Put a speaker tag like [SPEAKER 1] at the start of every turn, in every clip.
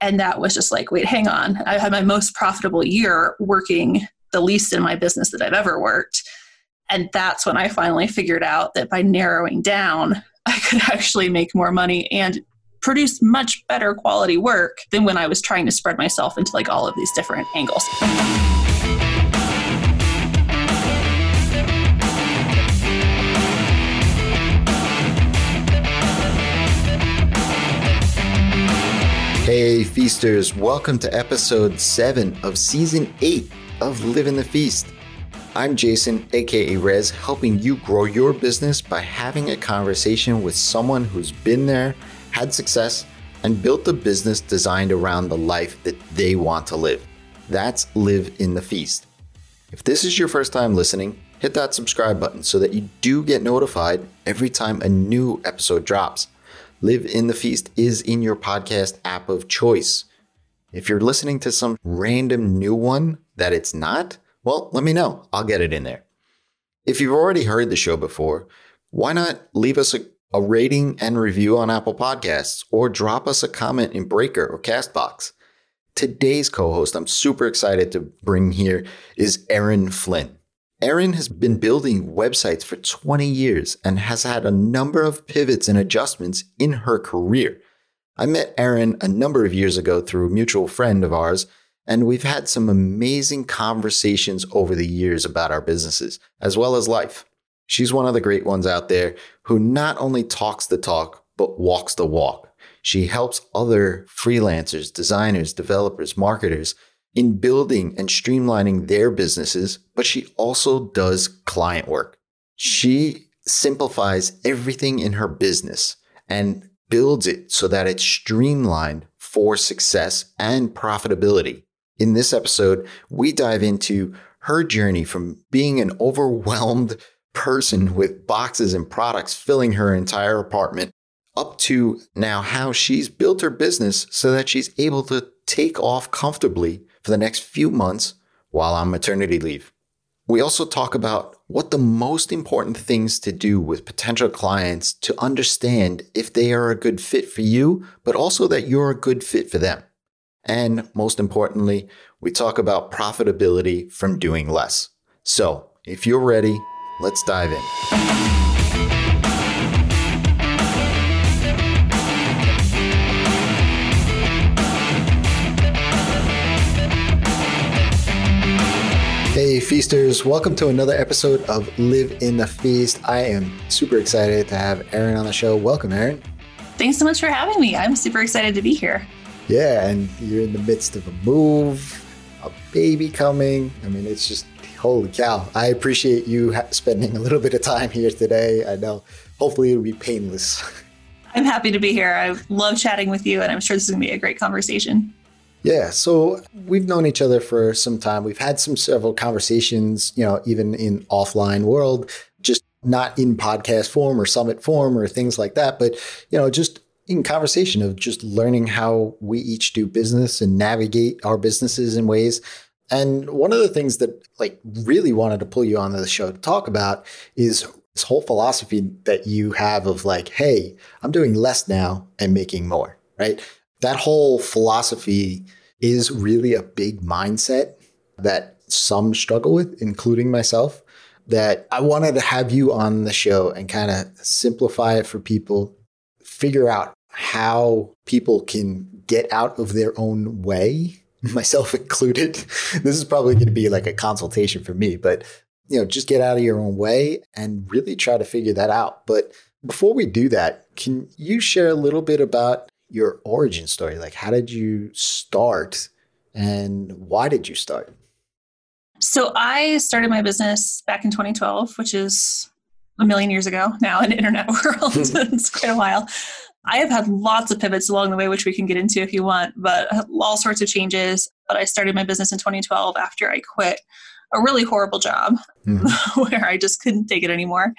[SPEAKER 1] And that was just like, wait, hang on. I had my most profitable year working the least in my business that I've ever worked. And that's when I finally figured out that by narrowing down, I could actually make more money and produce much better quality work than when I was trying to spread myself into like all of these different angles.
[SPEAKER 2] Hey, feasters, welcome to episode 7 of season 8 of Living the Feast. I'm Jason, aka Rez, helping you grow your business by having a conversation with someone who's been there, had success, and built a business designed around the life that they want to live. That's Live in the Feast. If this is your first time listening, hit that subscribe button so that you do get notified every time a new episode drops. Live in the Feast is in your podcast app of choice. If you're listening to some random new one that it's not, well, let me know. I'll get it in there. If you've already heard the show before, why not leave us a, a rating and review on Apple Podcasts or drop us a comment in Breaker or Castbox? Today's co host I'm super excited to bring here is Erin Flynn. Erin has been building websites for 20 years and has had a number of pivots and adjustments in her career. I met Erin a number of years ago through a mutual friend of ours, and we've had some amazing conversations over the years about our businesses, as well as life. She's one of the great ones out there who not only talks the talk, but walks the walk. She helps other freelancers, designers, developers, marketers in building and streamlining their businesses, but she also does client work. She simplifies everything in her business and builds it so that it's streamlined for success and profitability. In this episode, we dive into her journey from being an overwhelmed person with boxes and products filling her entire apartment up to now how she's built her business so that she's able to take off comfortably for the next few months while on maternity leave. We also talk about what the most important things to do with potential clients to understand if they are a good fit for you, but also that you're a good fit for them. And most importantly, we talk about profitability from doing less. So if you're ready, let's dive in. Hey, feasters, welcome to another episode of Live in the Feast. I am super excited to have Erin on the show. Welcome, Erin.
[SPEAKER 1] Thanks so much for having me. I'm super excited to be here.
[SPEAKER 2] Yeah, and you're in the midst of a move, a baby coming. I mean, it's just holy cow. I appreciate you ha- spending a little bit of time here today. I know hopefully it'll be painless.
[SPEAKER 1] I'm happy to be here. I love chatting with you, and I'm sure this is going to be a great conversation.
[SPEAKER 2] Yeah, so we've known each other for some time. We've had some several conversations, you know, even in offline world, just not in podcast form or summit form or things like that, but you know, just in conversation of just learning how we each do business and navigate our businesses in ways. And one of the things that like really wanted to pull you onto the show to talk about is this whole philosophy that you have of like, hey, I'm doing less now and making more, right? That whole philosophy is really a big mindset that some struggle with, including myself. That I wanted to have you on the show and kind of simplify it for people, figure out how people can get out of their own way, myself included. This is probably going to be like a consultation for me, but you know, just get out of your own way and really try to figure that out. But before we do that, can you share a little bit about your origin story. Like, how did you start and why did you start?
[SPEAKER 1] So, I started my business back in 2012, which is a million years ago now in the internet world. it's quite a while. I have had lots of pivots along the way, which we can get into if you want, but all sorts of changes. But I started my business in 2012 after I quit a really horrible job mm-hmm. where I just couldn't take it anymore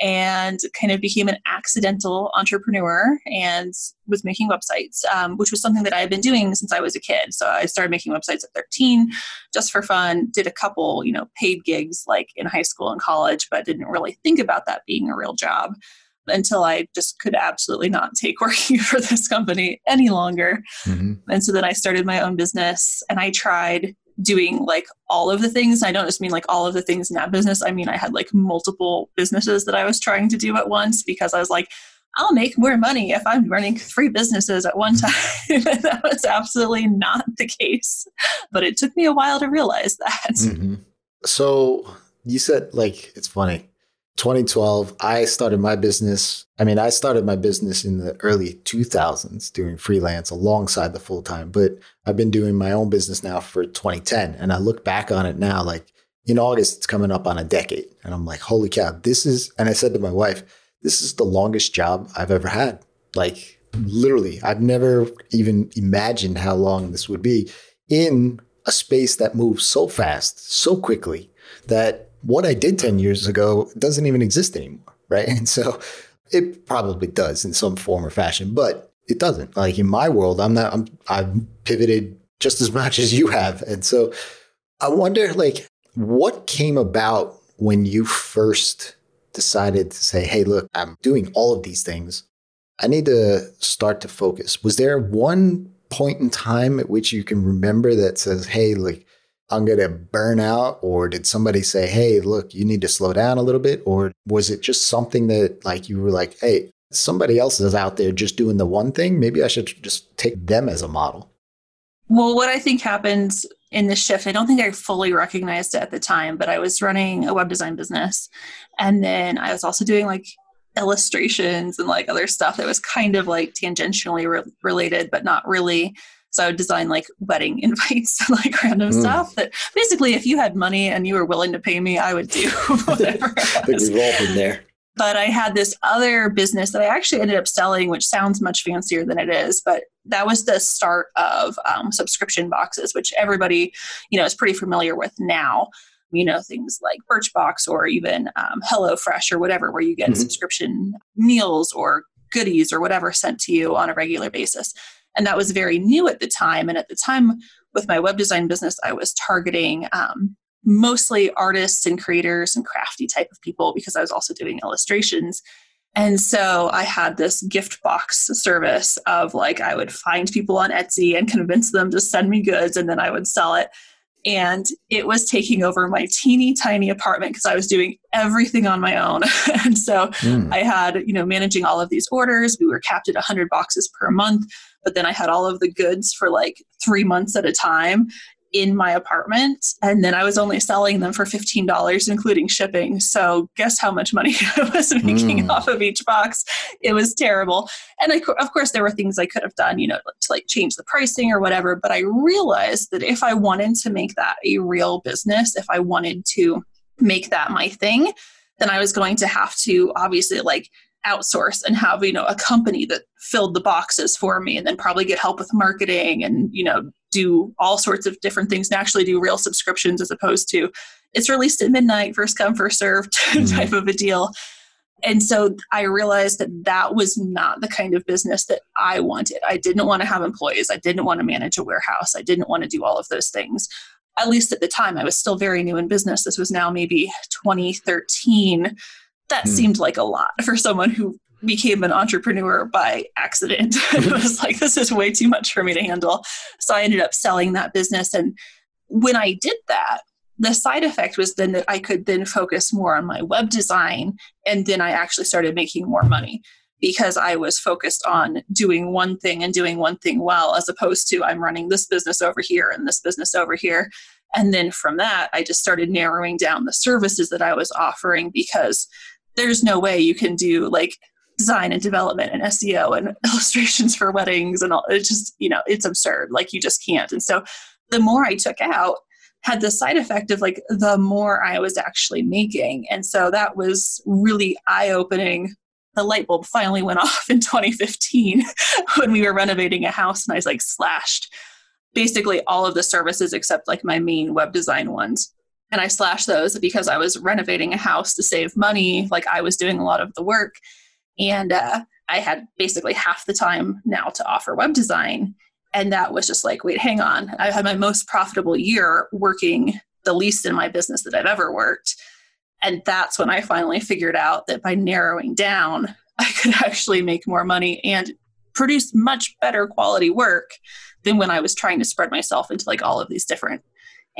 [SPEAKER 1] and kind of became an accidental entrepreneur and was making websites, um, which was something that I had been doing since I was a kid. So I started making websites at 13 just for fun, did a couple, you know, paid gigs like in high school and college, but didn't really think about that being a real job. until I just could absolutely not take working for this company any longer. Mm-hmm. And so then I started my own business and I tried doing like all of the things. I don't just mean like all of the things in that business. I mean, I had like multiple businesses that I was trying to do at once because I was like, I'll make more money if I'm running three businesses at one time. that was absolutely not the case. But it took me a while to realize that.
[SPEAKER 2] Mm-hmm. So you said, like, it's funny. 2012, I started my business. I mean, I started my business in the early 2000s doing freelance alongside the full time, but I've been doing my own business now for 2010. And I look back on it now, like in August, it's coming up on a decade. And I'm like, holy cow, this is, and I said to my wife, this is the longest job I've ever had. Like, literally, I've never even imagined how long this would be in a space that moves so fast, so quickly that what I did 10 years ago doesn't even exist anymore. Right. And so it probably does in some form or fashion, but it doesn't. Like in my world, I'm not, I'm, I've pivoted just as much as you have. And so I wonder, like, what came about when you first decided to say, hey, look, I'm doing all of these things. I need to start to focus. Was there one point in time at which you can remember that says, hey, like, I'm going to burn out? Or did somebody say, hey, look, you need to slow down a little bit? Or was it just something that, like, you were like, hey, somebody else is out there just doing the one thing? Maybe I should just take them as a model.
[SPEAKER 1] Well, what I think happens in the shift, I don't think I fully recognized it at the time, but I was running a web design business. And then I was also doing like illustrations and like other stuff that was kind of like tangentially re- related, but not really. So I would design like wedding invites and like random mm. stuff that basically, if you had money and you were willing to pay me, I would do whatever.
[SPEAKER 2] I think we've all been there.
[SPEAKER 1] But I had this other business that I actually ended up selling, which sounds much fancier than it is. But that was the start of um, subscription boxes, which everybody, you know, is pretty familiar with now. You know, things like Birchbox or even um, HelloFresh or whatever, where you get mm-hmm. subscription meals or goodies or whatever sent to you on a regular basis. And that was very new at the time. And at the time, with my web design business, I was targeting um, mostly artists and creators and crafty type of people because I was also doing illustrations. And so I had this gift box service of like, I would find people on Etsy and convince them to send me goods and then I would sell it. And it was taking over my teeny tiny apartment because I was doing everything on my own. and so mm. I had, you know, managing all of these orders. We were capped at 100 boxes per month but then I had all of the goods for like three months at a time in my apartment and then I was only selling them for $15 including shipping. So guess how much money I was making mm. off of each box. It was terrible. And I, of course there were things I could have done, you know, to like change the pricing or whatever, but I realized that if I wanted to make that a real business, if I wanted to make that my thing, then I was going to have to obviously like outsource and have you know a company that filled the boxes for me and then probably get help with marketing and you know do all sorts of different things and actually do real subscriptions as opposed to it's released at midnight first come first served mm-hmm. type of a deal. And so i realized that that was not the kind of business that i wanted. I didn't want to have employees. I didn't want to manage a warehouse. I didn't want to do all of those things. At least at the time i was still very new in business. This was now maybe 2013 that hmm. seemed like a lot for someone who became an entrepreneur by accident. it was like, this is way too much for me to handle. So I ended up selling that business. And when I did that, the side effect was then that I could then focus more on my web design. And then I actually started making more money because I was focused on doing one thing and doing one thing well, as opposed to I'm running this business over here and this business over here. And then from that, I just started narrowing down the services that I was offering because there's no way you can do like design and development and SEO and illustrations for weddings and all. It's just, you know, it's absurd. Like you just can't. And so the more I took out, had the side effect of like the more I was actually making. And so that was really eye opening. The light bulb finally went off in 2015 when we were renovating a house and I was like slashed basically all of the services except like my main web design ones and I slashed those because I was renovating a house to save money. Like I was doing a lot of the work. And uh, I had basically half the time now to offer web design. And that was just like, wait, hang on. I had my most profitable year working the least in my business that I've ever worked. And that's when I finally figured out that by narrowing down, I could actually make more money and produce much better quality work than when I was trying to spread myself into like all of these different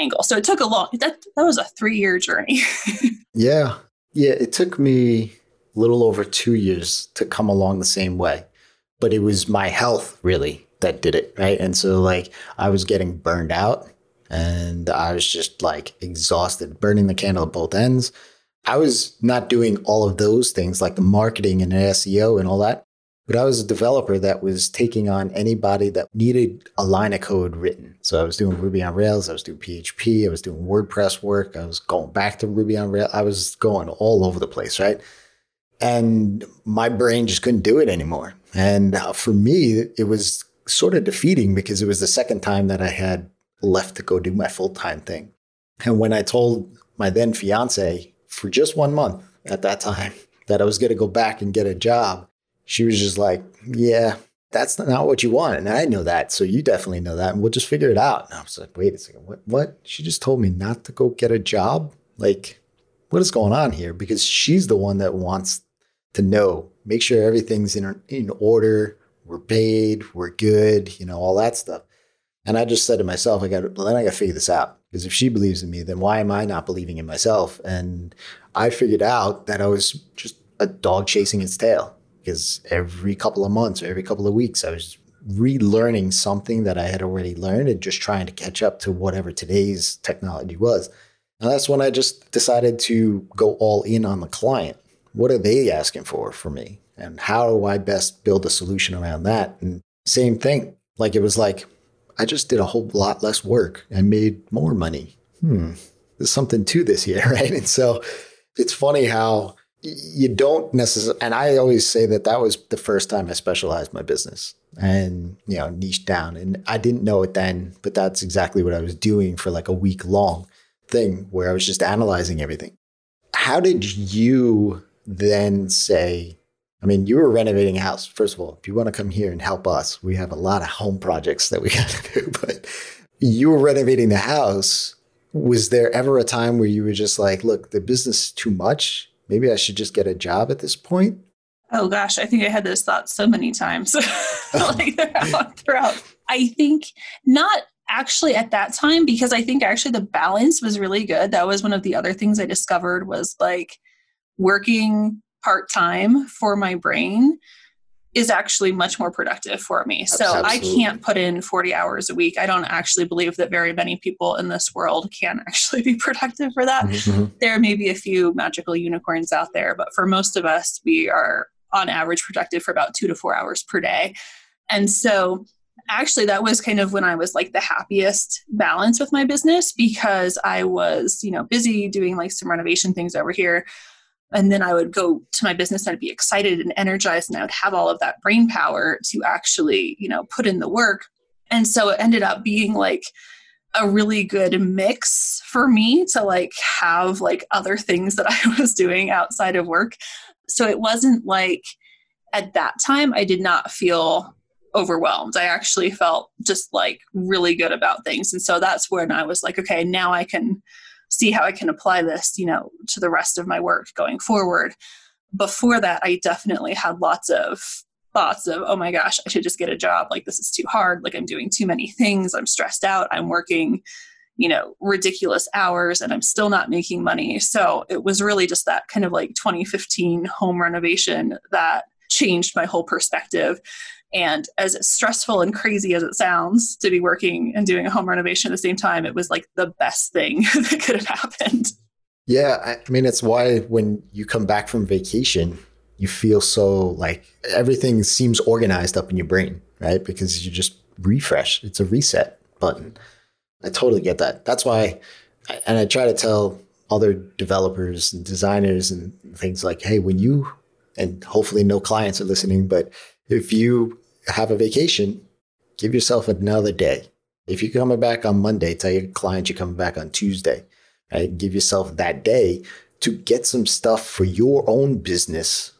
[SPEAKER 1] angles. So it took a long that that was a 3-year journey.
[SPEAKER 2] yeah. Yeah, it took me a little over 2 years to come along the same way. But it was my health really that did it, right? And so like I was getting burned out and I was just like exhausted, burning the candle at both ends. I was not doing all of those things like the marketing and SEO and all that. But I was a developer that was taking on anybody that needed a line of code written. So I was doing Ruby on Rails, I was doing PHP, I was doing WordPress work, I was going back to Ruby on Rails. I was going all over the place, right? And my brain just couldn't do it anymore. And uh, for me, it was sort of defeating because it was the second time that I had left to go do my full time thing. And when I told my then fiance for just one month at that time that I was going to go back and get a job, she was just like, yeah, that's not what you want. And I know that. So you definitely know that. And we'll just figure it out. And I was like, wait a second. What? What? She just told me not to go get a job? Like, what is going on here? Because she's the one that wants to know, make sure everything's in, in order. We're paid. We're good. You know, all that stuff. And I just said to myself, I got, then I got to figure this out. Because if she believes in me, then why am I not believing in myself? And I figured out that I was just a dog chasing its tail because every couple of months or every couple of weeks, I was relearning something that I had already learned and just trying to catch up to whatever today's technology was. And that's when I just decided to go all in on the client. What are they asking for for me? And how do I best build a solution around that? And same thing. Like it was like, I just did a whole lot less work and made more money. Hmm, there's something to this here, right? And so it's funny how you don't necessarily and i always say that that was the first time i specialized my business and you know niche down. And i didn't know it then but that's exactly what i was doing for like a week long thing where i was just analyzing everything. How did you then say i mean you were renovating a house first of all if you want to come here and help us we have a lot of home projects that we got to do but you were renovating the house. Was there ever a time where you were just like look the business is too much maybe I should just get a job at this point?
[SPEAKER 1] Oh gosh, I think I had those thoughts so many times, like throughout, throughout. I think not actually at that time because I think actually the balance was really good. That was one of the other things I discovered was like working part time for my brain is actually much more productive for me. So Absolutely. I can't put in 40 hours a week. I don't actually believe that very many people in this world can actually be productive for that. Mm-hmm, mm-hmm. There may be a few magical unicorns out there, but for most of us, we are on average productive for about two to four hours per day. And so actually that was kind of when I was like the happiest balance with my business because I was, you know, busy doing like some renovation things over here and then I would go to my business and I'd be excited and energized and I would have all of that brain power to actually, you know, put in the work. And so it ended up being like a really good mix for me to like have like other things that I was doing outside of work. So it wasn't like at that time I did not feel overwhelmed. I actually felt just like really good about things. And so that's when I was like, okay, now I can see how I can apply this, you know, to the rest of my work going forward. Before that, I definitely had lots of thoughts of, oh my gosh, I should just get a job. Like, this is too hard. Like, I'm doing too many things. I'm stressed out. I'm working, you know, ridiculous hours and I'm still not making money. So it was really just that kind of like 2015 home renovation that changed my whole perspective. And as stressful and crazy as it sounds to be working and doing a home renovation at the same time, it was like the best thing that could have happened.
[SPEAKER 2] Yeah. I mean, it's why when you come back from vacation, you feel so like everything seems organized up in your brain, right? Because you just refresh, it's a reset button. I totally get that. That's why, and I try to tell other developers and designers and things like, hey, when you, and hopefully no clients are listening, but if you have a vacation, give yourself another day. If you're coming back on Monday, tell your client you're coming back on Tuesday. Right? Give yourself that day to get some stuff for your own business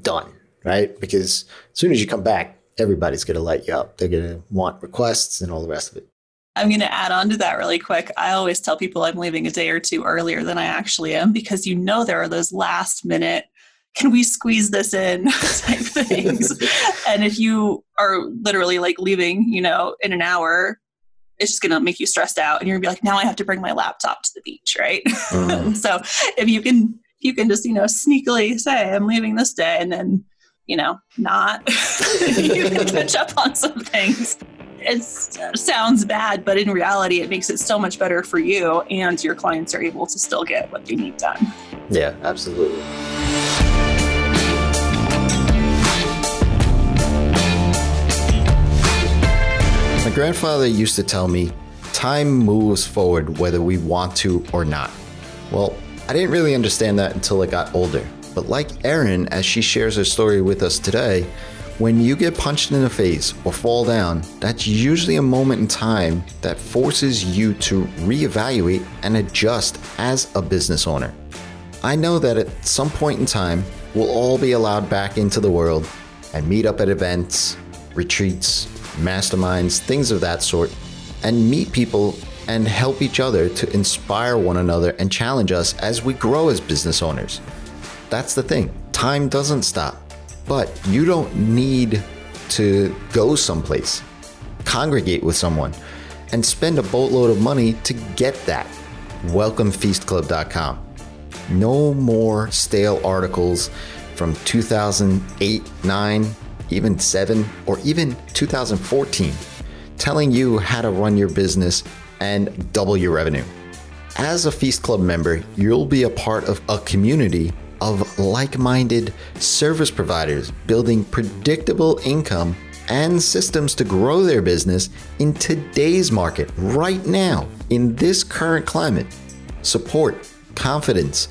[SPEAKER 2] done, right? Because as soon as you come back, everybody's going to light you up. They're going to want requests and all the rest of it.
[SPEAKER 1] I'm going to add on to that really quick. I always tell people I'm leaving a day or two earlier than I actually am because you know there are those last minute can we squeeze this in type things. and if you are literally like leaving, you know, in an hour, it's just going to make you stressed out and you're going to be like, now I have to bring my laptop to the beach, right? Mm. so if you can, you can just, you know, sneakily say, I'm leaving this day and then, you know, not, you can catch up on some things. It sounds bad, but in reality, it makes it so much better for you and your clients are able to still get what they need done.
[SPEAKER 2] Yeah, absolutely. Grandfather used to tell me time moves forward whether we want to or not. Well, I didn't really understand that until I got older. But like Erin, as she shares her story with us today, when you get punched in the face or fall down, that's usually a moment in time that forces you to reevaluate and adjust as a business owner. I know that at some point in time, we'll all be allowed back into the world and meet up at events, retreats, masterminds, things of that sort, and meet people and help each other to inspire one another and challenge us as we grow as business owners. That's the thing. Time doesn't stop, but you don't need to go someplace, congregate with someone, and spend a boatload of money to get that. WelcomeFeastClub.com. No more stale articles from 2008 9 even 7, or even 2014, telling you how to run your business and double your revenue. As a Feast Club member, you'll be a part of a community of like minded service providers building predictable income and systems to grow their business in today's market, right now, in this current climate. Support, confidence,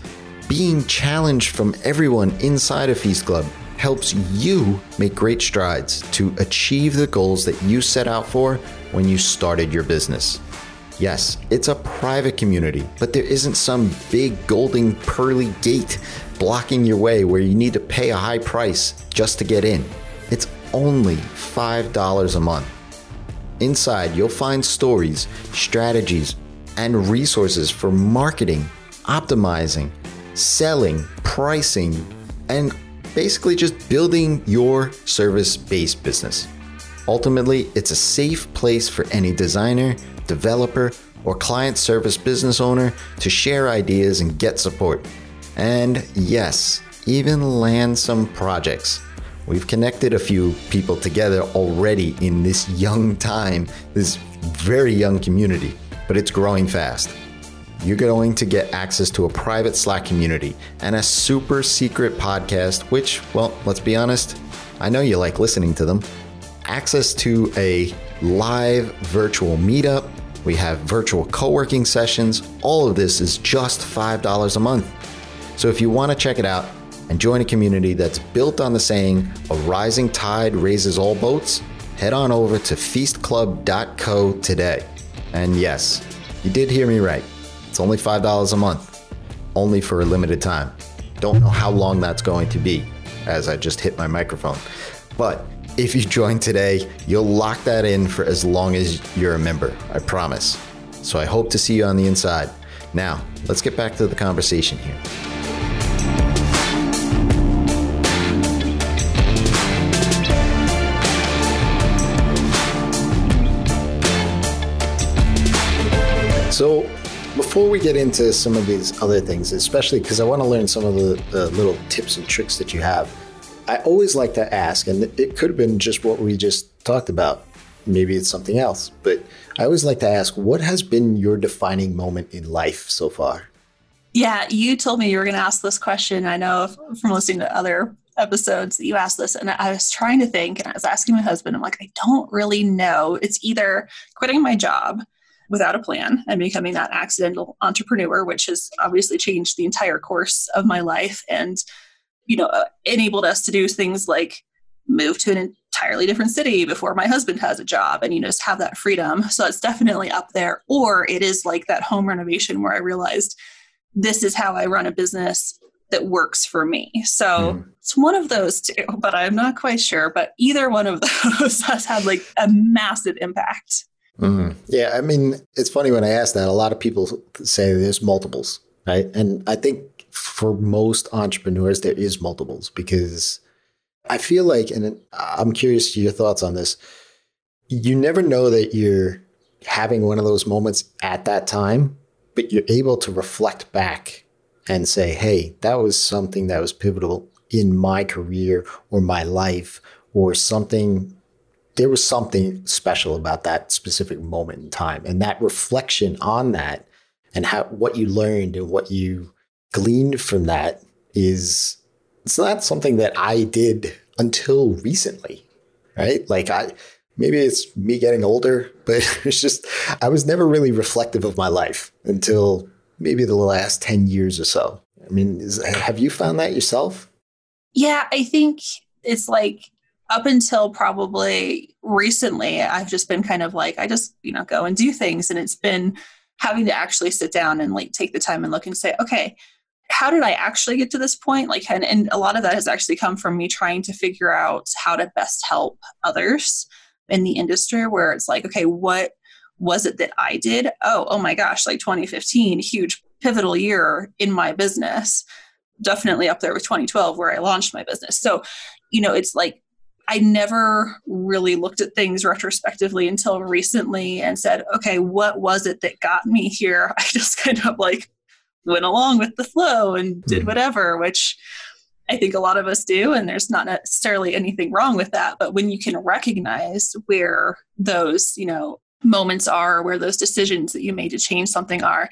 [SPEAKER 2] being challenged from everyone inside a Feast Club helps you make great strides to achieve the goals that you set out for when you started your business. Yes, it's a private community, but there isn't some big golden pearly gate blocking your way where you need to pay a high price just to get in. It's only $5 a month. Inside, you'll find stories, strategies, and resources for marketing, optimizing, selling, pricing, and basically just building your service based business. Ultimately, it's a safe place for any designer, developer, or client service business owner to share ideas and get support. And yes, even land some projects. We've connected a few people together already in this young time, this very young community, but it's growing fast you're going to get access to a private Slack community and a super secret podcast, which, well, let's be honest, I know you like listening to them. Access to a live virtual meetup. We have virtual co working sessions. All of this is just $5 a month. So if you want to check it out and join a community that's built on the saying, a rising tide raises all boats, head on over to feastclub.co today. And yes, you did hear me right. It's only $5 a month, only for a limited time. Don't know how long that's going to be as I just hit my microphone. But if you join today, you'll lock that in for as long as you're a member, I promise. So I hope to see you on the inside. Now, let's get back to the conversation here. So, before we get into some of these other things, especially because I want to learn some of the, little tips and tricks that you have, I always like to ask, and it could have been just what we just talked about. Maybe it's something else, but I always like to ask, what has been your defining moment in life so far?
[SPEAKER 1] Yeah, you told me you were going to ask this question. I know from listening to other episodes that you asked this, and I was trying to think, and I was asking my husband, I'm like, I don't really know. It's either quitting my job without a plan and becoming that accidental entrepreneur, which has obviously changed the entire course of my life and, you know, enabled us to do things like move to an entirely different city before my husband has a job and, you know, just have that freedom. So it's definitely up there. Or it is like that home renovation where I realized this is how I run a business that works for me. So mm. it's one of those two, but I'm not quite sure. But either one of those has had like a massive impact.
[SPEAKER 2] Mm-hmm. Yeah, I mean, it's funny when I ask that. A lot of people say there's multiples, right? And I think for most entrepreneurs, there is multiples because I feel like, and I'm curious your thoughts on this. You never know that you're having one of those moments at that time, but you're able to reflect back and say, hey, that was something that was pivotal in my career or my life or something. There was something special about that specific moment in time. And that reflection on that and how what you learned and what you gleaned from that is it's not something that I did until recently, right? Like I maybe it's me getting older, but it's just I was never really reflective of my life until maybe the last 10 years or so. I mean, is, have you found that yourself?
[SPEAKER 1] Yeah, I think it's like up until probably recently, I've just been kind of like, I just, you know, go and do things. And it's been having to actually sit down and like take the time and look and say, okay, how did I actually get to this point? Like, and, and a lot of that has actually come from me trying to figure out how to best help others in the industry where it's like, okay, what was it that I did? Oh, oh my gosh, like 2015, huge pivotal year in my business. Definitely up there with 2012 where I launched my business. So, you know, it's like I never really looked at things retrospectively until recently and said, okay, what was it that got me here? I just kind of like went along with the flow and did mm-hmm. whatever, which I think a lot of us do. And there's not necessarily anything wrong with that. But when you can recognize where those, you know, moments are, where those decisions that you made to change something are,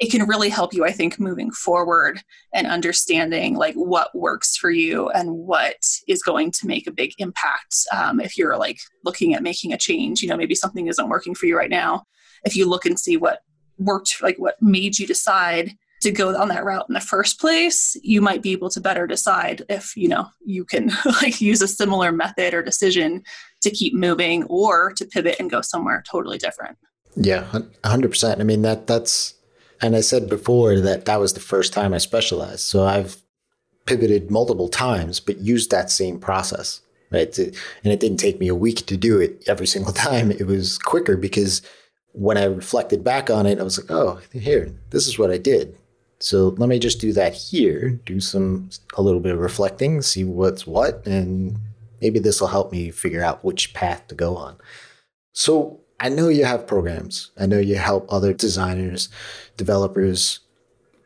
[SPEAKER 1] it can really help you, I think, moving forward and understanding like what works for you and what is going to make a big impact. Um, if you're like looking at making a change, you know, maybe something isn't working for you right now. If you look and see what worked, like what made you decide to go on that route in the first place, you might be able to better decide if, you know, you can like use a similar method or decision to keep moving or to pivot and go somewhere totally different.
[SPEAKER 2] Yeah, 100%. I mean, that that's and I said before that that was the first time I specialized. So I've pivoted multiple times, but used that same process, right? And it didn't take me a week to do it every single time. It was quicker because when I reflected back on it, I was like, oh, here, this is what I did. So let me just do that here, do some, a little bit of reflecting, see what's what, and maybe this will help me figure out which path to go on. So I know you have programs. I know you help other designers, developers.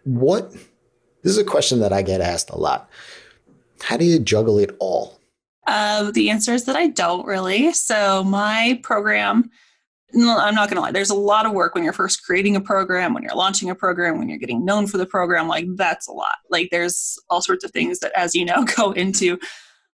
[SPEAKER 2] What? This is a question that I get asked a lot. How do you juggle it all?
[SPEAKER 1] Uh, the answer is that I don't really. So my program, I'm not going to lie, there's a lot of work when you're first creating a program, when you're launching a program, when you're getting known for the program. Like that's a lot. Like there's all sorts of things that, as you know, go into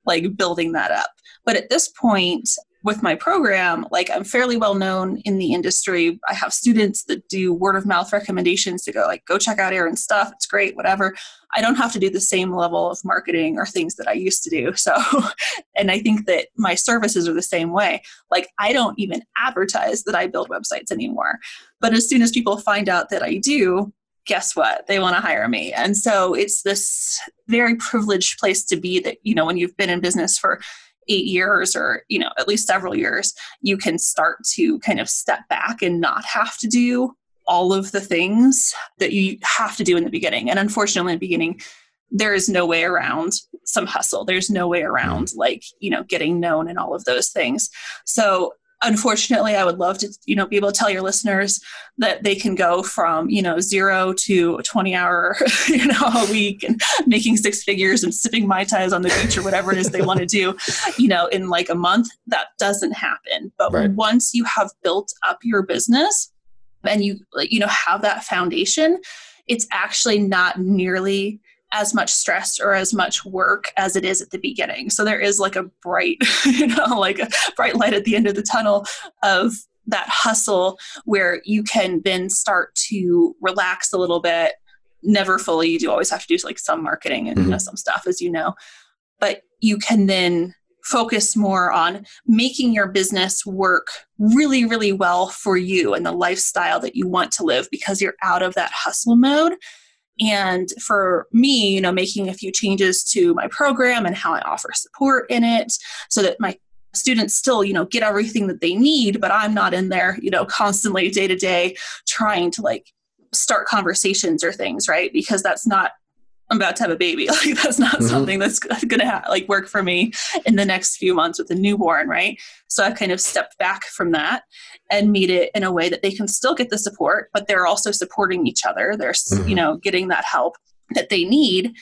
[SPEAKER 1] like building that up. But at this point, with my program, like I'm fairly well known in the industry. I have students that do word of mouth recommendations to go like go check out Erin's stuff. It's great, whatever. I don't have to do the same level of marketing or things that I used to do. So, and I think that my services are the same way. Like I don't even advertise that I build websites anymore. But as soon as people find out that I do, guess what? They want to hire me. And so it's this very privileged place to be that, you know, when you've been in business for eight years or you know at least several years you can start to kind of step back and not have to do all of the things that you have to do in the beginning. And unfortunately in the beginning there is no way around some hustle. There's no way around mm. like you know getting known and all of those things. So unfortunately i would love to you know be able to tell your listeners that they can go from you know zero to a 20 hour you know a week and making six figures and sipping mai tais on the beach or whatever it is they want to do you know in like a month that doesn't happen but right. once you have built up your business and you you know have that foundation it's actually not nearly as much stress or as much work as it is at the beginning. So there is like a bright, you know, like a bright light at the end of the tunnel of that hustle where you can then start to relax a little bit. Never fully, you do always have to do like some marketing and mm-hmm. you know, some stuff, as you know, but you can then focus more on making your business work really, really well for you and the lifestyle that you want to live because you're out of that hustle mode and for me, you know, making a few changes to my program and how I offer support in it so that my students still, you know, get everything that they need, but I'm not in there, you know, constantly day to day trying to like start conversations or things, right? Because that's not I'm about to have a baby. Like that's not mm-hmm. something that's going to ha- like work for me in the next few months with a newborn, right? So I've kind of stepped back from that and made it in a way that they can still get the support, but they're also supporting each other. They're mm-hmm. you know getting that help that they need,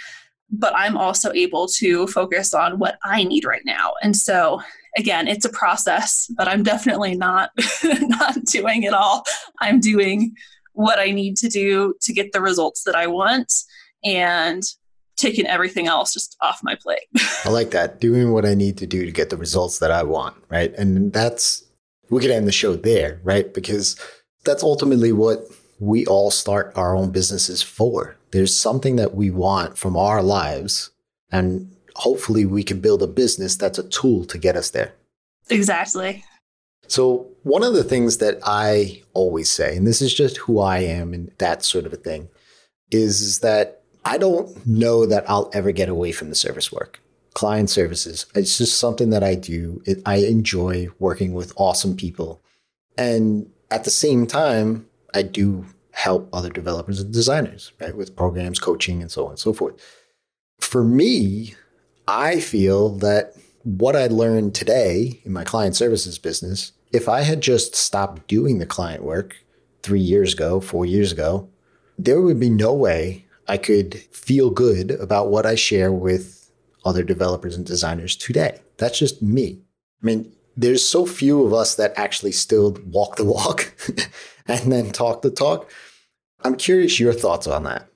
[SPEAKER 1] but I'm also able to focus on what I need right now. And so again, it's a process, but I'm definitely not not doing it all. I'm doing what I need to do to get the results that I want and taking everything else just off my plate.
[SPEAKER 2] I like that. Doing what I need to do to get the results that I want, right? And that's we could end the show there, right? Because that's ultimately what we all start our own businesses for. There's something that we want from our lives and hopefully we can build a business that's a tool to get us there.
[SPEAKER 1] Exactly.
[SPEAKER 2] So, one of the things that I always say, and this is just who I am and that sort of a thing, is that I don't know that I'll ever get away from the service work. Client services, it's just something that I do. It, I enjoy working with awesome people. And at the same time, I do help other developers and designers, right, with programs, coaching, and so on and so forth. For me, I feel that what I learned today in my client services business, if I had just stopped doing the client work three years ago, four years ago, there would be no way I could feel good about what I share with other developers and designers today. That's just me. I mean, there's so few of us that actually still walk the walk and then talk the talk. I'm curious your thoughts on that.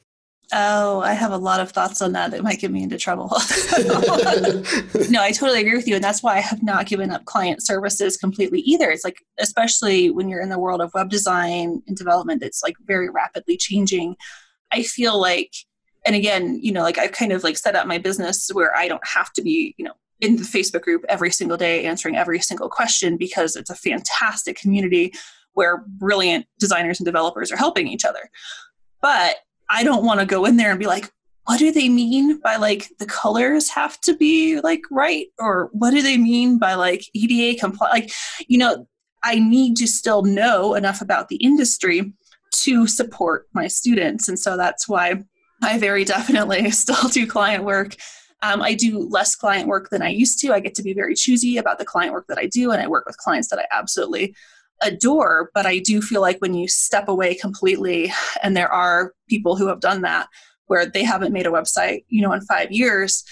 [SPEAKER 1] Oh, I have a lot of thoughts on that that might get me into trouble. no, I totally agree with you. And that's why I have not given up client services completely either. It's like, especially when you're in the world of web design and development, it's like very rapidly changing. I feel like, and again, you know, like I've kind of like set up my business where I don't have to be, you know, in the Facebook group every single day answering every single question because it's a fantastic community where brilliant designers and developers are helping each other. But I don't want to go in there and be like, what do they mean by like the colors have to be like right? Or what do they mean by like ADA compliant? Like, you know, I need to still know enough about the industry to support my students. And so that's why I very definitely still do client work. Um, I do less client work than I used to. I get to be very choosy about the client work that I do, and I work with clients that I absolutely adore. But I do feel like when you step away completely, and there are people who have done that where they haven't made a website, you know, in five years,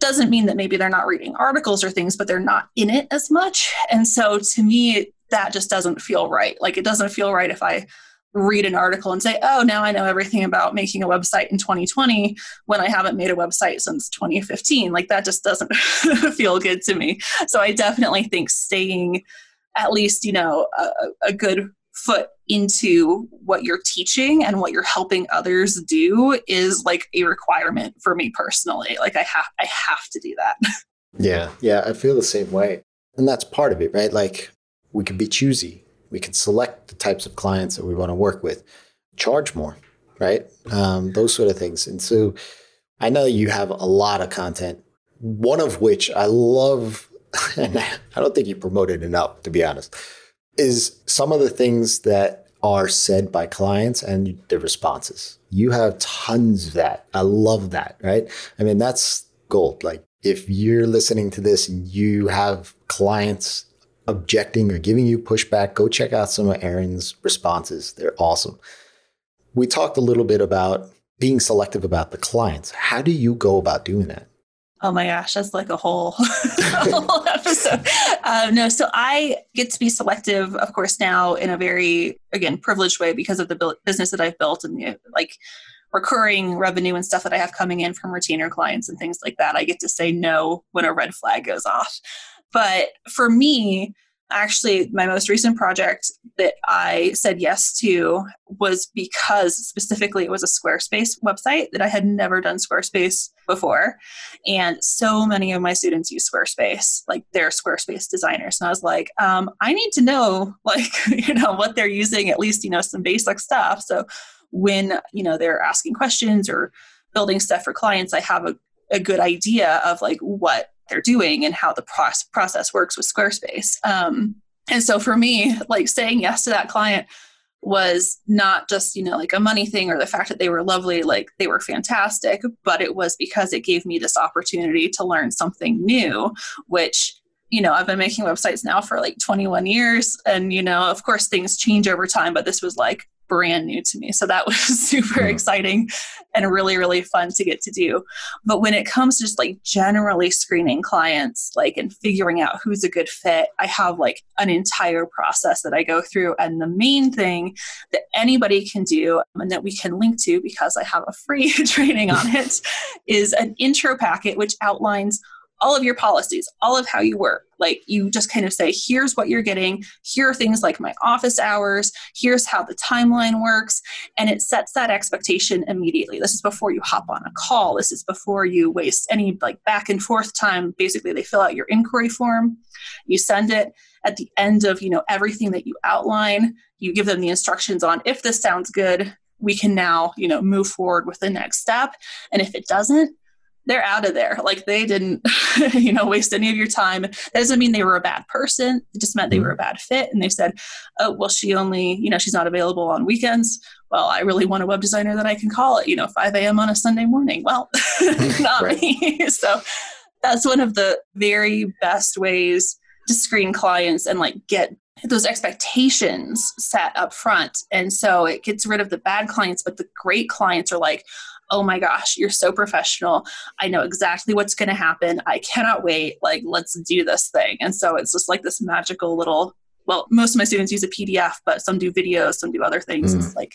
[SPEAKER 1] doesn't mean that maybe they're not reading articles or things, but they're not in it as much. And so to me, that just doesn't feel right. Like it doesn't feel right if I read an article and say, oh, now I know everything about making a website in 2020 when I haven't made a website since 2015. Like that just doesn't feel good to me. So I definitely think staying at least, you know, a, a good foot into what you're teaching and what you're helping others do is like a requirement for me personally. Like I have I have to do that.
[SPEAKER 2] Yeah. Yeah, I feel the same way. And that's part of it, right? Like we can be choosy we can select the types of clients that we want to work with, charge more, right? Um, those sort of things. And so I know you have a lot of content, one of which I love, and I don't think you promoted enough, to be honest, is some of the things that are said by clients and the responses. You have tons of that. I love that, right? I mean, that's gold. Like, if you're listening to this and you have clients objecting or giving you pushback, go check out some of Erin's responses. They're awesome. We talked a little bit about being selective about the clients. How do you go about doing that?
[SPEAKER 1] Oh my gosh, that's like a whole, whole episode. Um, no, so I get to be selective, of course, now in a very, again, privileged way because of the business that I've built and the, like recurring revenue and stuff that I have coming in from retainer clients and things like that. I get to say no when a red flag goes off. But for me, actually, my most recent project that I said yes to was because specifically it was a Squarespace website that I had never done Squarespace before. And so many of my students use Squarespace, like they're Squarespace designers. And I was like, um, I need to know, like, you know, what they're using, at least, you know, some basic stuff. So when, you know, they're asking questions or building stuff for clients, I have a, a good idea of like what they're doing and how the process works with Squarespace. Um, and so for me, like saying yes to that client was not just, you know, like a money thing or the fact that they were lovely, like they were fantastic, but it was because it gave me this opportunity to learn something new, which you know, I've been making websites now for like 21 years. And, you know, of course things change over time, but this was like brand new to me. So that was super exciting and really, really fun to get to do. But when it comes to just like generally screening clients, like and figuring out who's a good fit, I have like an entire process that I go through. And the main thing that anybody can do and that we can link to because I have a free training on it is an intro packet which outlines all of your policies, all of how you work. Like you just kind of say, here's what you're getting. Here are things like my office hours. Here's how the timeline works. And it sets that expectation immediately. This is before you hop on a call. This is before you waste any like back and forth time. Basically, they fill out your inquiry form. You send it at the end of, you know, everything that you outline. You give them the instructions on if this sounds good, we can now, you know, move forward with the next step. And if it doesn't, they're out of there. Like they didn't, you know, waste any of your time. That doesn't mean they were a bad person. It just meant they were a mm-hmm. bad fit. And they said, oh, well, she only, you know, she's not available on weekends. Well, I really want a web designer that I can call at, you know, 5 a.m. on a Sunday morning. Well, not me. so that's one of the very best ways to screen clients and like get those expectations set up front. And so it gets rid of the bad clients, but the great clients are like, oh my gosh, you're so professional. I know exactly what's going to happen. I cannot wait. Like, let's do this thing. And so it's just like this magical little, well, most of my students use a PDF, but some do videos, some do other things. Mm. It's like,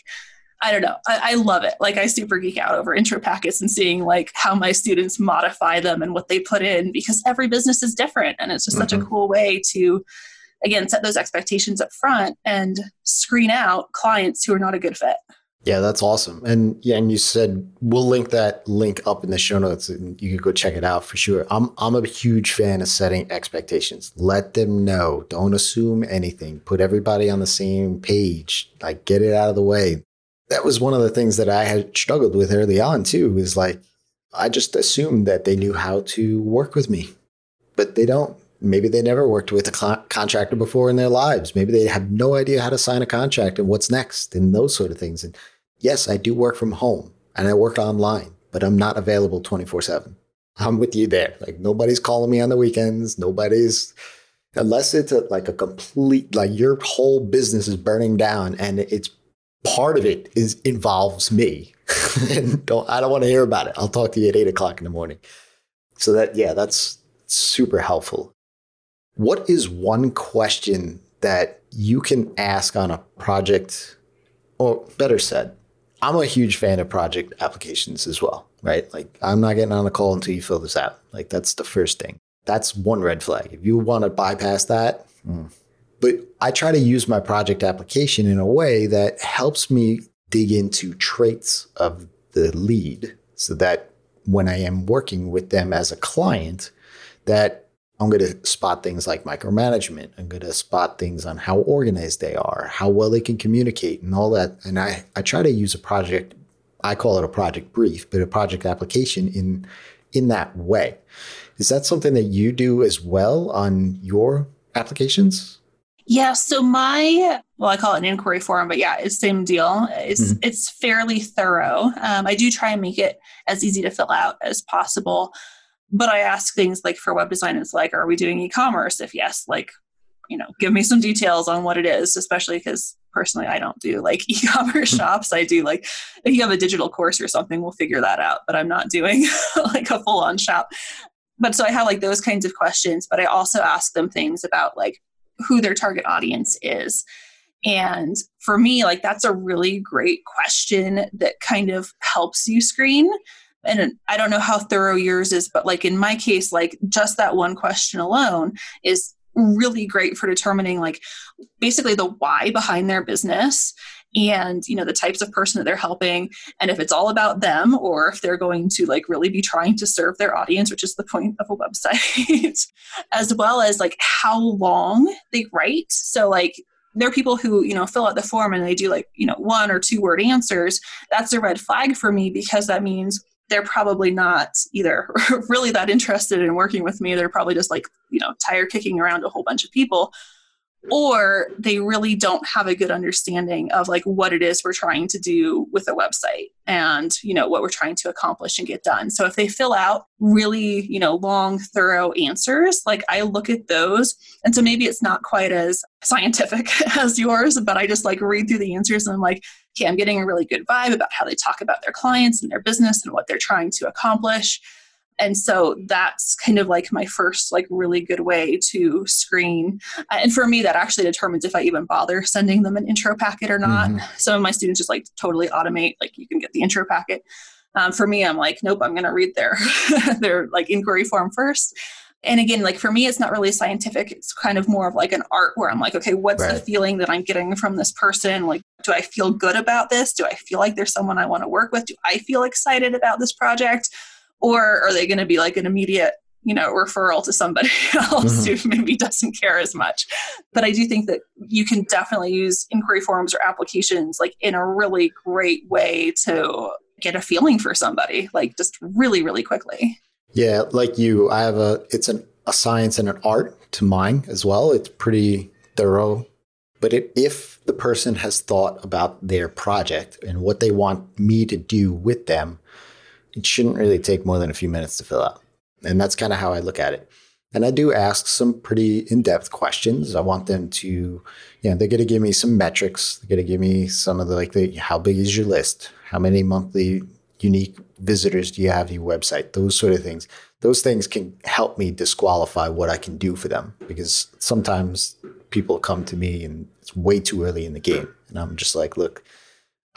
[SPEAKER 1] I don't know. I, I, love it. Like I super geek out over intro packets and seeing like how my students modify them and what they put in because every business is different. And it's just mm-hmm. such a mm-hmm. cool way to, again, set those expectations up front and screen out clients who are not a good fit.
[SPEAKER 2] Yeah, that's awesome. And yeah, and you said we'll link that link up in the show notes and you can go check it out for sure. I'm I'm a huge fan of setting expectations. Let them know. Don't assume anything. Put everybody on the same page. Like get it out of the way. That was one of the things that I had struggled with early on too, is like I just assumed that they knew how to work with me. But they don't. Maybe they never worked with a contractor before in their lives. Maybe they have no idea how to sign a contract and what's next and those sort of things. And yes, I do work from home and I work online, but I'm not available 24 7. I'm with you there. Like nobody's calling me on the weekends. Nobody's, unless it's a, like a complete, like your whole business is burning down and it's part of it is involves me. and don't, I don't want to hear about it. I'll talk to you at eight o'clock in the morning. So that, yeah, that's super helpful. What is one question that you can ask on a project, or better said, I'm a huge fan of project applications as well, right? Like, I'm not getting on a call until you fill this out. Like, that's the first thing. That's one red flag. If you want to bypass that, mm. but I try to use my project application in a way that helps me dig into traits of the lead so that when I am working with them as a client, that I'm going to spot things like micromanagement. I'm going to spot things on how organized they are, how well they can communicate, and all that. And I, I try to use a project, I call it a project brief, but a project application in in that way. Is that something that you do as well on your applications?
[SPEAKER 1] Yeah, so my well, I call it an inquiry form, but yeah, it's same deal. It's mm-hmm. it's fairly thorough. Um, I do try and make it as easy to fill out as possible but I ask things like for web design, it's like, are we doing e-commerce? If yes, like, you know, give me some details on what it is, especially because personally I don't do like e-commerce hmm. shops. I do like if you have a digital course or something, we'll figure that out. But I'm not doing like a full-on shop. But so I have like those kinds of questions, but I also ask them things about like who their target audience is. And for me, like that's a really great question that kind of helps you screen and I don't know how thorough yours is, but like in my case, like just that one question alone is really great for determining like basically the why behind their business and you know the types of person that they're helping. And if it's all about them or if they're going to like really be trying to serve their audience which is the point of a website as well as like how long they write. So like there are people who you know fill out the form and they do like you know one or two word answers. That's a red flag for me because that means they're probably not either really that interested in working with me. They're probably just like, you know, tire kicking around a whole bunch of people. Or they really don't have a good understanding of like what it is we're trying to do with a website and you know what we're trying to accomplish and get done. So if they fill out really you know long thorough answers like i look at those. And so maybe it's not quite as scientific as yours but i just like read through the answers and i'm like okay i'm getting a really good vibe about how they talk about their clients and their business and what they're trying to accomplish and so that's kind of like my first like really good way to screen. And for me that actually determines if i even bother sending them an intro packet or not. Mm-hmm. some of my students just like totally automate like you can get the intro packet. Um, for me i'm like nope i'm going to read their their like inquiry form first. And again like for me it's not really scientific. It's kind of more of like an art where i'm like okay what's right. the feeling that i'm getting from this person? Like do i feel good about this? Do i feel like there's someone i want to work with? Do i feel excited about this project or are they going to be like an immediate you know referral to somebody else mm-hmm. who maybe doesn't care as much? But i do think that you can definitely use inquiry forms or applications like in a really great way to get a feeling for somebody like just really really quickly.
[SPEAKER 2] Yeah like you i have a it's an, a science and an art to mine as well. It's pretty thorough. But it, if the person has thought about their project and what they want me to do with them it shouldn't really take more than a few minutes to fill out. And that's kind of how I look at it. And I do ask some pretty in depth questions. I want them to, you know, they're going to give me some metrics. They're going to give me some of the, like, the, how big is your list? How many monthly unique visitors do you have to your website? Those sort of things. Those things can help me disqualify what I can do for them because sometimes people come to me and it's way too early in the game. And I'm just like, look,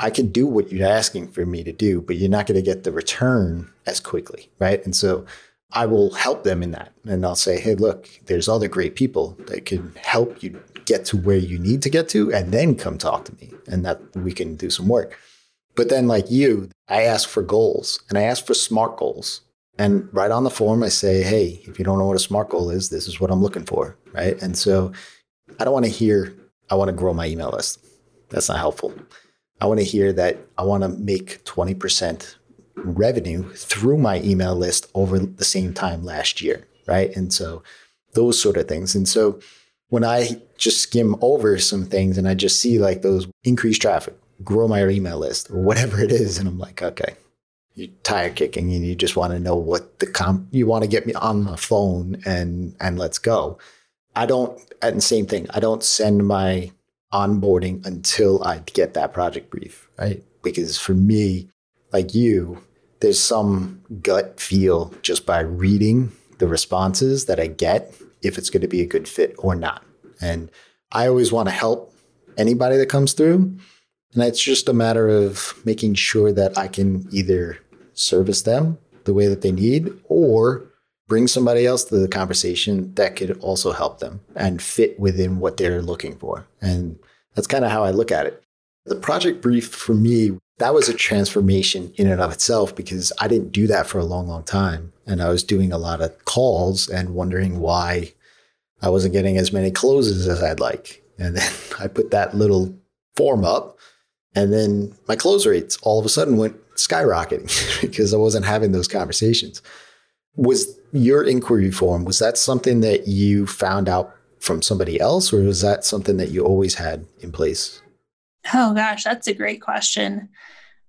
[SPEAKER 2] I can do what you're asking for me to do, but you're not going to get the return as quickly, right? And so I will help them in that. And I'll say, hey, look, there's other great people that can help you get to where you need to get to and then come talk to me and that we can do some work. But then, like you, I ask for goals and I ask for SMART goals. And right on the form, I say, hey, if you don't know what a SMART goal is, this is what I'm looking for, right? And so I don't want to hear, I want to grow my email list. That's not helpful. I want to hear that I want to make 20% revenue through my email list over the same time last year. Right. And so those sort of things. And so when I just skim over some things and I just see like those increased traffic, grow my email list or whatever it is, and I'm like, okay, you're tire kicking and you just want to know what the comp you want to get me on the phone and and let's go. I don't and same thing. I don't send my onboarding until I get that project brief, right? Because for me, like you, there's some gut feel just by reading the responses that I get if it's going to be a good fit or not. And I always want to help anybody that comes through. And it's just a matter of making sure that I can either service them the way that they need or bring somebody else to the conversation that could also help them and fit within what they're looking for. And that's kind of how I look at it. The project brief for me, that was a transformation in and of itself because I didn't do that for a long, long time. And I was doing a lot of calls and wondering why I wasn't getting as many closes as I'd like. And then I put that little form up, and then my close rates all of a sudden went skyrocketing because I wasn't having those conversations was your inquiry form was that something that you found out from somebody else or was that something that you always had in place?
[SPEAKER 1] Oh gosh that's a great question.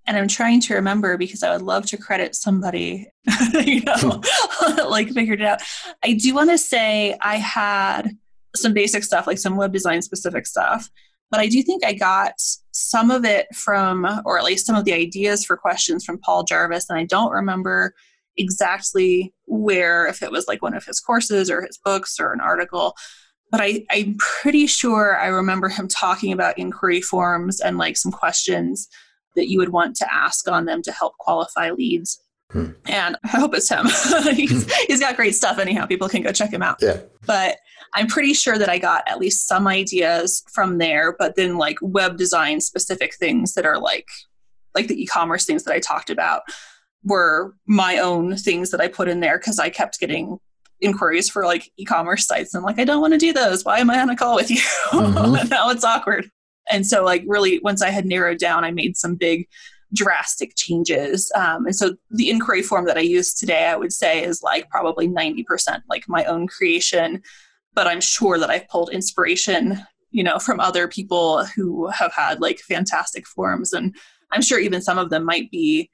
[SPEAKER 1] And i'm trying to remember because i would love to credit somebody you know hmm. like figured it out. I do want to say i had some basic stuff like some web design specific stuff but i do think i got some of it from or at least some of the ideas for questions from paul jarvis and i don't remember exactly where, if it was like one of his courses or his books or an article. But I, I'm pretty sure I remember him talking about inquiry forms and like some questions that you would want to ask on them to help qualify leads. Hmm. And I hope it's him. he's, he's got great stuff, anyhow. People can go check him out.
[SPEAKER 2] Yeah.
[SPEAKER 1] But I'm pretty sure that I got at least some ideas from there, but then like web design specific things that are like like the e-commerce things that I talked about were my own things that I put in there because I kept getting inquiries for like e-commerce sites and like I don't want to do those. Why am I on a call with you? Mm-hmm. now it's awkward. And so like really once I had narrowed down, I made some big drastic changes. Um, and so the inquiry form that I use today, I would say is like probably 90% like my own creation. but I'm sure that I've pulled inspiration, you know, from other people who have had like fantastic forms. And I'm sure even some of them might be,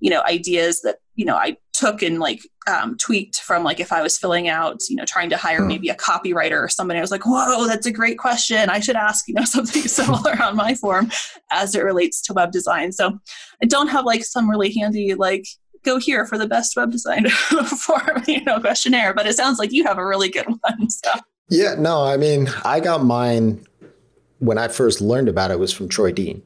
[SPEAKER 1] you know, ideas that, you know, I took and like um, tweaked from like if I was filling out, you know, trying to hire hmm. maybe a copywriter or somebody. I was like, whoa, that's a great question. I should ask, you know, something similar on my form as it relates to web design. So I don't have like some really handy like go here for the best web design form, you know, questionnaire. But it sounds like you have a really good one. So.
[SPEAKER 2] Yeah, no, I mean, I got mine when I first learned about it was from Troy Dean.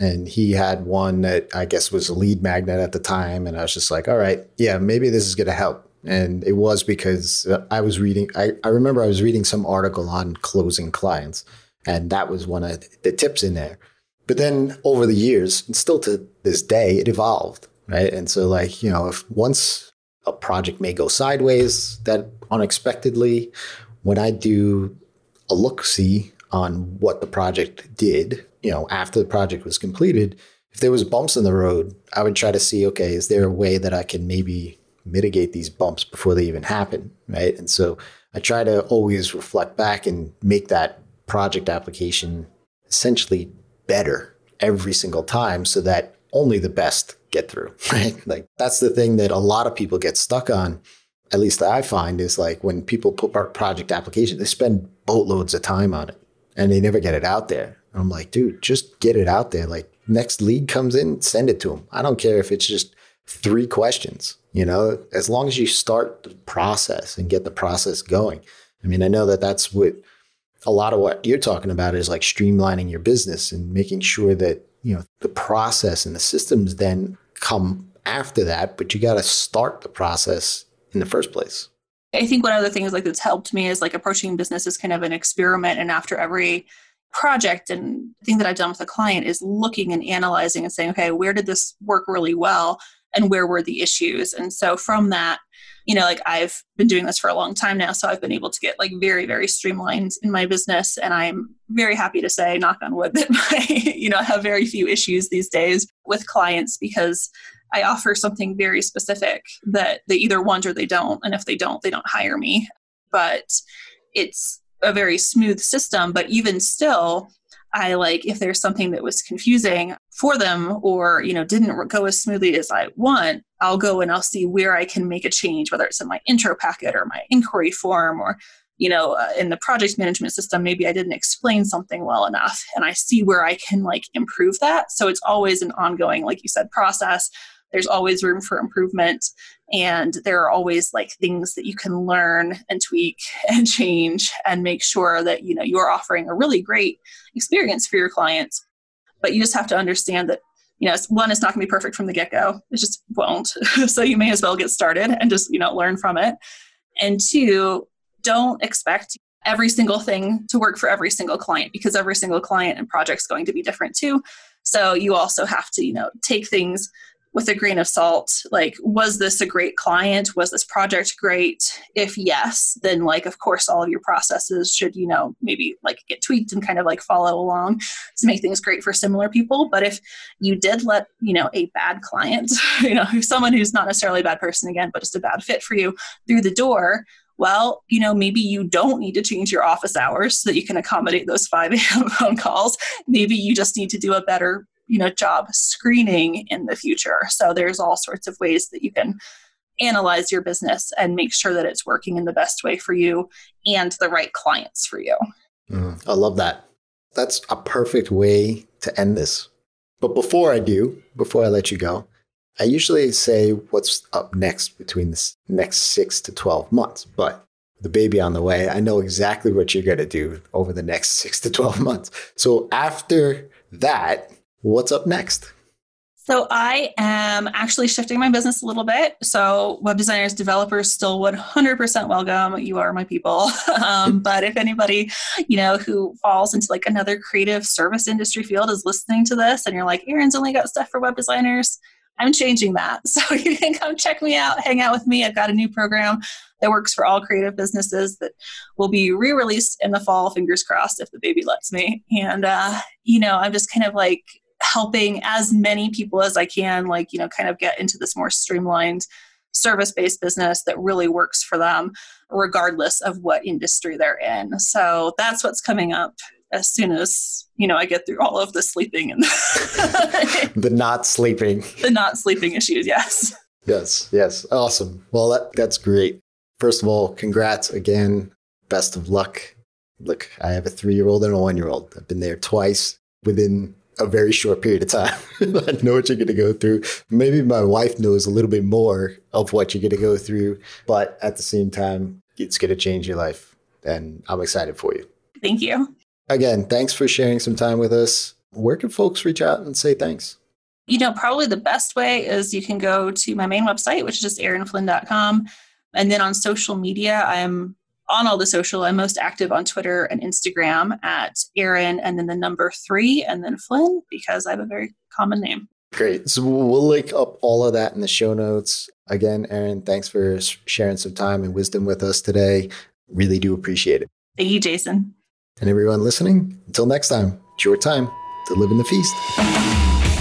[SPEAKER 2] And he had one that I guess was a lead magnet at the time. And I was just like, all right, yeah, maybe this is going to help. And it was because I was reading, I, I remember I was reading some article on closing clients. And that was one of the tips in there. But then over the years, and still to this day, it evolved right? And so, like, you know, if once a project may go sideways that unexpectedly, when I do a look see on what the project did, you know, after the project was completed, if there was bumps in the road, I would try to see, okay, is there a way that I can maybe mitigate these bumps before they even happen, right? And so I try to always reflect back and make that project application essentially better every single time so that only the best get through, right? Like that's the thing that a lot of people get stuck on. At least I find is like when people put our project application, they spend boatloads of time on it and they never get it out there. I'm like, dude, just get it out there. Like next lead comes in, send it to them. I don't care if it's just three questions, you know, as long as you start the process and get the process going. I mean, I know that that's what a lot of what you're talking about is like streamlining your business and making sure that, you know, the process and the systems then come after that, but you got to start the process in the first place.
[SPEAKER 1] I think one of the things like that's helped me is like approaching business as kind of an experiment. And after every project and thing that I've done with a client is looking and analyzing and saying, okay, where did this work really well? And where were the issues? And so from that, you know, like I've been doing this for a long time now, so I've been able to get like very, very streamlined in my business. And I'm very happy to say, knock on wood, that I, you know, have very few issues these days with clients because I offer something very specific that they either want or they don't. And if they don't, they don't hire me. But it's a very smooth system. But even still, I like if there's something that was confusing for them or you know didn't go as smoothly as I want, I'll go and I'll see where I can make a change, whether it's in my intro packet or my inquiry form or you know uh, in the project management system maybe I didn't explain something well enough and I see where I can like improve that. So it's always an ongoing like you said process. There's always room for improvement and there are always like things that you can learn and tweak and change and make sure that you know you're offering a really great experience for your clients. But you just have to understand that you know one it's not going to be perfect from the get-go. It just won't. So you may as well get started and just you know learn from it. And two don't expect every single thing to work for every single client because every single client and project is going to be different too. So you also have to you know take things with a grain of salt like was this a great client was this project great if yes then like of course all of your processes should you know maybe like get tweaked and kind of like follow along to make things great for similar people but if you did let you know a bad client you know someone who's not necessarily a bad person again but just a bad fit for you through the door well, you know, maybe you don't need to change your office hours so that you can accommodate those 5 a.m. phone calls. Maybe you just need to do a better you know job screening in the future. So there's all sorts of ways that you can analyze your business and make sure that it's working in the best way for you and the right clients for you.
[SPEAKER 2] Mm, i love that. That's a perfect way to end this. But before i do before i let you go i usually say what's up next between the next six to 12 months. But the baby on the way i know exactly what you're going to do over the next six to 12 months. So after that What's up next?
[SPEAKER 1] So I am actually shifting my business a little bit. So web designers, developers still 100% welcome. You are my people. um, but if anybody, you know, who falls into like another creative service industry field is listening to this and you're like, Erin's only got stuff for web designers, I'm changing that. So you can come check me out, hang out with me. I've got a new program that works for all creative businesses that will be re-released in the fall, fingers crossed if the baby lets me. And uh, you know, I'm just kind of like helping as many people as I can, like, you know, kind of get into this more streamlined service based business that really works for them regardless of what industry they're in. So that's what's coming up as soon as you know I get through all of the sleeping and
[SPEAKER 2] the, not sleeping,
[SPEAKER 1] the not sleeping issues. Yes.
[SPEAKER 2] Yes. Yes. Awesome. Well, that, that's great. First of all, congrats again. Best of luck. Look, I have a three year old and a one year old. I've been there twice within a very short period of time. I know what you're going to go through. Maybe my wife knows a little bit more of what you're going to go through, but at the same time, it's going to change your life. And I'm excited for you.
[SPEAKER 1] Thank you.
[SPEAKER 2] Again, thanks for sharing some time with us. Where can folks reach out and say thanks?
[SPEAKER 1] You know, probably the best way is you can go to my main website, which is just erinflynn.com. And then on social media, I'm on all the social. I'm most active on Twitter and Instagram at Erin and then the number three and then Flynn because I have a very common name.
[SPEAKER 2] Great. So we'll link up all of that in the show notes. Again, Erin, thanks for sharing some time and wisdom with us today. Really do appreciate it.
[SPEAKER 1] Thank you, Jason.
[SPEAKER 2] And everyone listening, until next time, it's your time to live in the feast.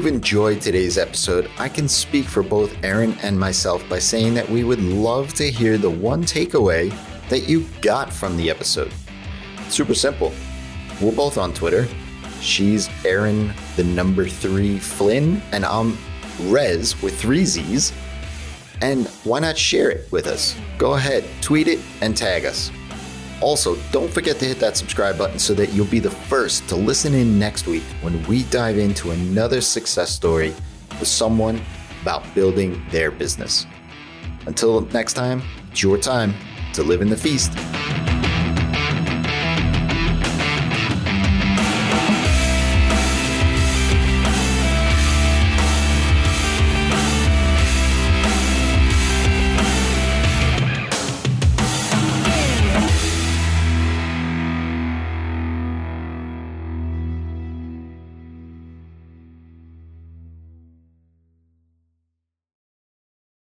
[SPEAKER 2] You've enjoyed today's episode, I can speak for both Erin and myself by saying that we would love to hear the one takeaway that you got from the episode. Super simple. We're both on Twitter. She's Erin, the number three Flynn, and I'm Rez with three Z's. And why not share it with us? Go ahead, tweet it, and tag us. Also, don't forget to hit that subscribe button so that you'll be the first to listen in next week when we dive into another success story with someone about building their business. Until next time, it's your time to live in the feast.